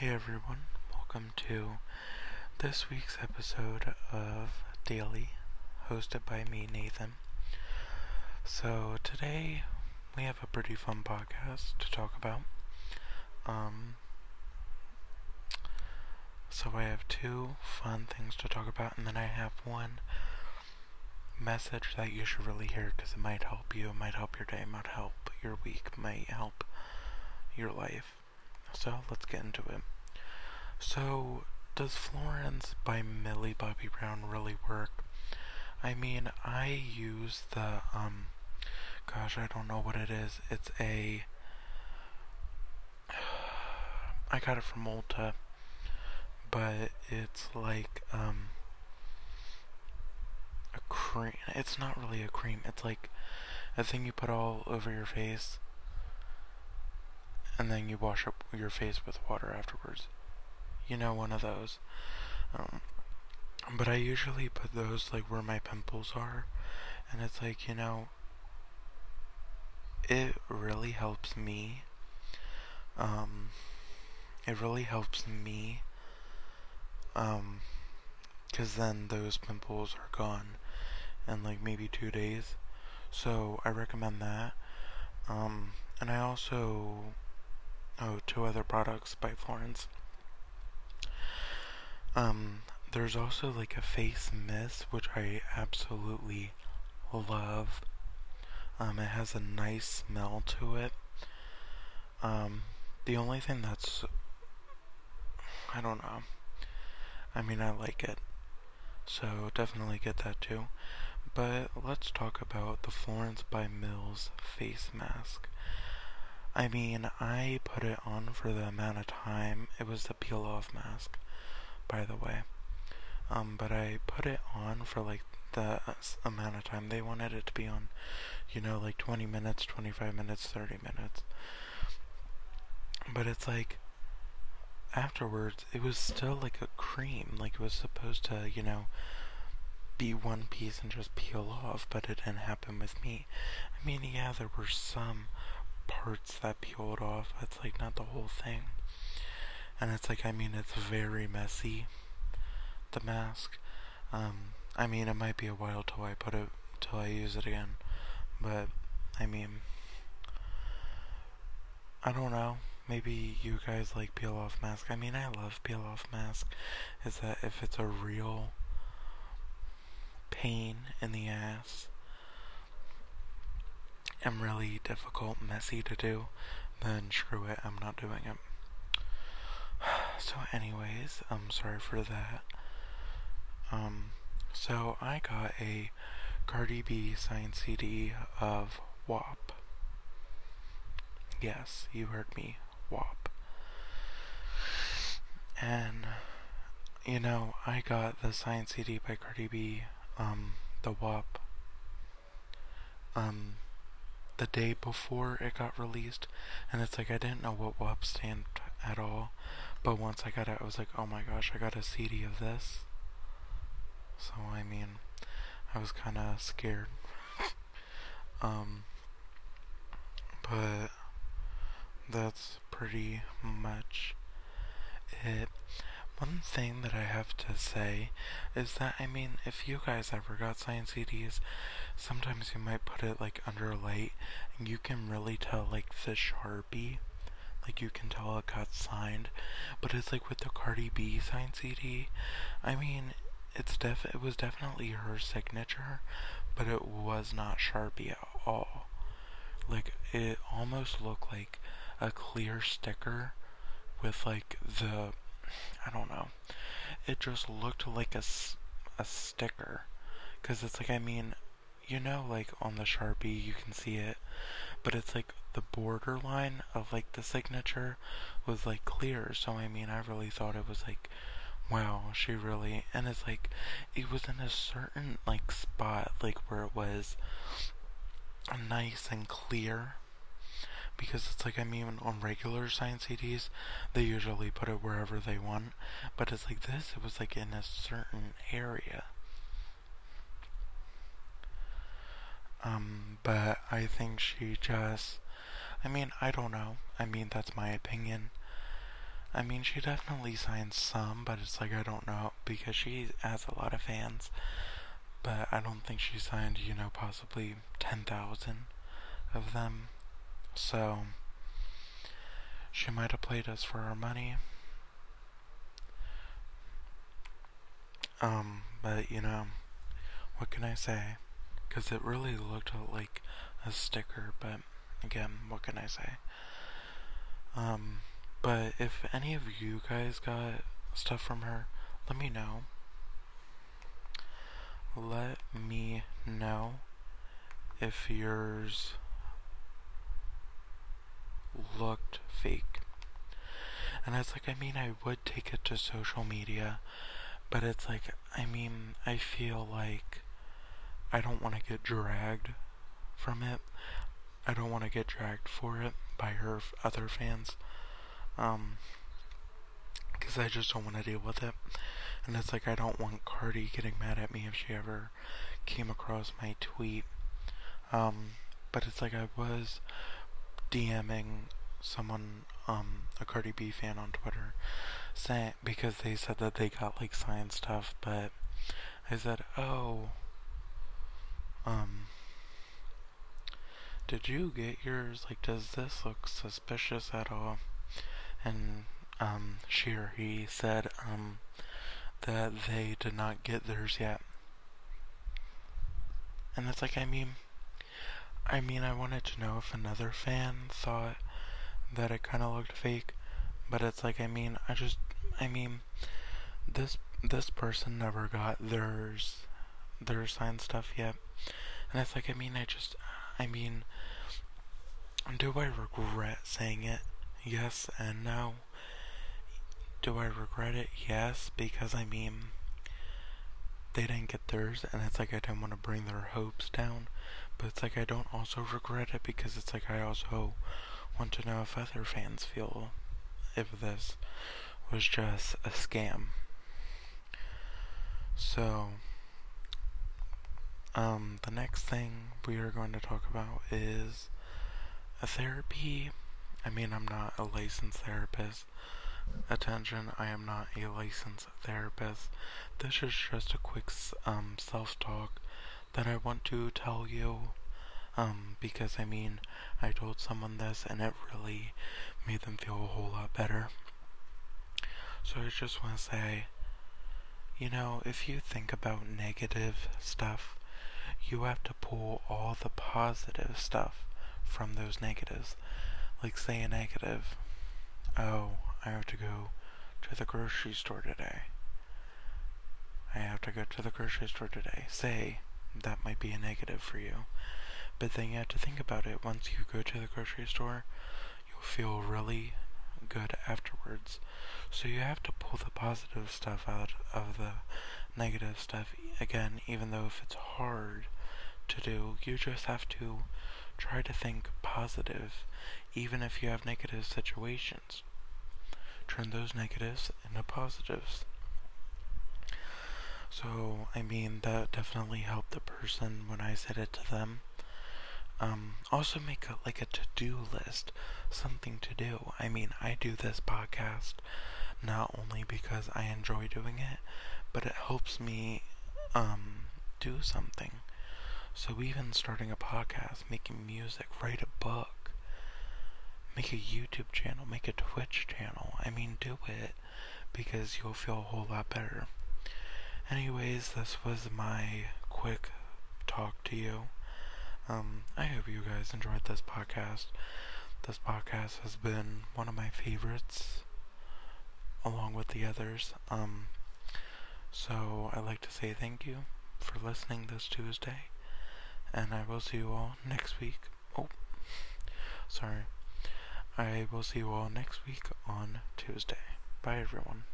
Hey everyone, welcome to this week's episode of Daily, hosted by me, Nathan. So today we have a pretty fun podcast to talk about. Um, so I have two fun things to talk about, and then I have one message that you should really hear because it might help you, it might help your day, it might help your week, might help your life. So let's get into it. So, does Florence by Millie Bobby Brown really work? I mean, I use the, um, gosh, I don't know what it is. It's a, I got it from Ulta, but it's like, um, a cream. It's not really a cream. It's like a thing you put all over your face and then you wash up your face with water afterwards. You know, one of those. Um, but I usually put those like where my pimples are, and it's like, you know, it really helps me. Um, it really helps me. Um, cause then those pimples are gone in like maybe two days. So I recommend that. Um, and I also oh, two other products by Florence. Um, there's also like a face mist, which I absolutely love. Um, it has a nice smell to it. Um, the only thing that's, I don't know. I mean, I like it. So definitely get that too. But let's talk about the Florence by Mills face mask. I mean, I put it on for the amount of time. It was the peel off mask, by the way. Um, but I put it on for like the amount of time they wanted it to be on. You know, like 20 minutes, 25 minutes, 30 minutes. But it's like, afterwards, it was still like a cream. Like it was supposed to, you know, be one piece and just peel off, but it didn't happen with me. I mean, yeah, there were some parts that peeled off. It's like not the whole thing. And it's like, I mean, it's very messy, the mask. Um, I mean, it might be a while till I put it, till I use it again. But, I mean, I don't know. Maybe you guys like peel off mask. I mean, I love peel off mask. Is that if it's a real pain in the ass, and really difficult, messy to do, then screw it, I'm not doing it. So, anyways, I'm sorry for that. Um, so I got a Cardi B signed CD of WAP. Yes, you heard me, WAP. And, you know, I got the signed CD by Cardi B, um, the WAP, um, the day before it got released, and it's like I didn't know what WAP stand at all, but once I got it, I was like, oh my gosh, I got a CD of this. So I mean, I was kind of scared. um, but that's pretty much it. One thing that I have to say is that, I mean, if you guys ever got signed CDs, sometimes you might put it like under a light and you can really tell like the Sharpie, like you can tell it got signed, but it's like with the Cardi B signed CD, I mean, it's def it was definitely her signature, but it was not Sharpie at all. Like, it almost looked like a clear sticker with like the I don't know. It just looked like a, a sticker. Because it's like, I mean, you know, like on the Sharpie, you can see it. But it's like the borderline of like the signature was like clear. So, I mean, I really thought it was like, wow, she really. And it's like, it was in a certain like spot, like where it was nice and clear because it's like I mean on regular science CDs they usually put it wherever they want but it's like this it was like in a certain area um but I think she just I mean I don't know I mean that's my opinion I mean, she definitely signs some, but it's like I don't know because she has a lot of fans. But I don't think she signed, you know, possibly 10,000 of them. So, she might have played us for our money. Um, but you know, what can I say? Because it really looked like a sticker, but again, what can I say? Um, but if any of you guys got stuff from her, let me know. Let me know if yours looked fake. And it's like, I mean, I would take it to social media, but it's like, I mean, I feel like I don't want to get dragged from it. I don't want to get dragged for it by her other fans. Um, because I just don't want to deal with it. And it's like I don't want Cardi getting mad at me if she ever came across my tweet. Um, but it's like I was DMing someone, um, a Cardi B fan on Twitter, saying because they said that they got like signed stuff, but I said, oh, um, did you get yours? Like, does this look suspicious at all? And um, she or he said um, that they did not get theirs yet. And it's like, I mean, I mean, I wanted to know if another fan thought that it kind of looked fake, but it's like, I mean, I just, I mean, this this person never got theirs, their signed stuff yet, and it's like, I mean, I just, I mean, do I regret saying it? Yes and no. Do I regret it? Yes, because I mean, they didn't get theirs, and it's like I didn't want to bring their hopes down. But it's like I don't also regret it because it's like I also want to know if other fans feel if this was just a scam. So, um, the next thing we are going to talk about is a therapy I mean, I'm not a licensed therapist. Attention, I am not a licensed therapist. This is just a quick um, self talk that I want to tell you. Um, because I mean, I told someone this and it really made them feel a whole lot better. So I just want to say, you know, if you think about negative stuff, you have to pull all the positive stuff from those negatives. Like say a negative. Oh, I have to go to the grocery store today. I have to go to the grocery store today. Say, that might be a negative for you. But then you have to think about it. Once you go to the grocery store, you'll feel really good afterwards. So you have to pull the positive stuff out of the negative stuff. Again, even though if it's hard to do, you just have to try to think positive even if you have negative situations. Turn those negatives into positives. So, I mean, that definitely helped the person when I said it to them. Um, also make a, like a to-do list, something to do. I mean, I do this podcast not only because I enjoy doing it, but it helps me um, do something. So even starting a podcast, making music, write a book, Make a YouTube channel, make a Twitch channel. I mean, do it because you'll feel a whole lot better. Anyways, this was my quick talk to you. Um, I hope you guys enjoyed this podcast. This podcast has been one of my favorites, along with the others. Um, so I'd like to say thank you for listening this Tuesday, and I will see you all next week. Oh, sorry. I will see you all next week on Tuesday. Bye, everyone.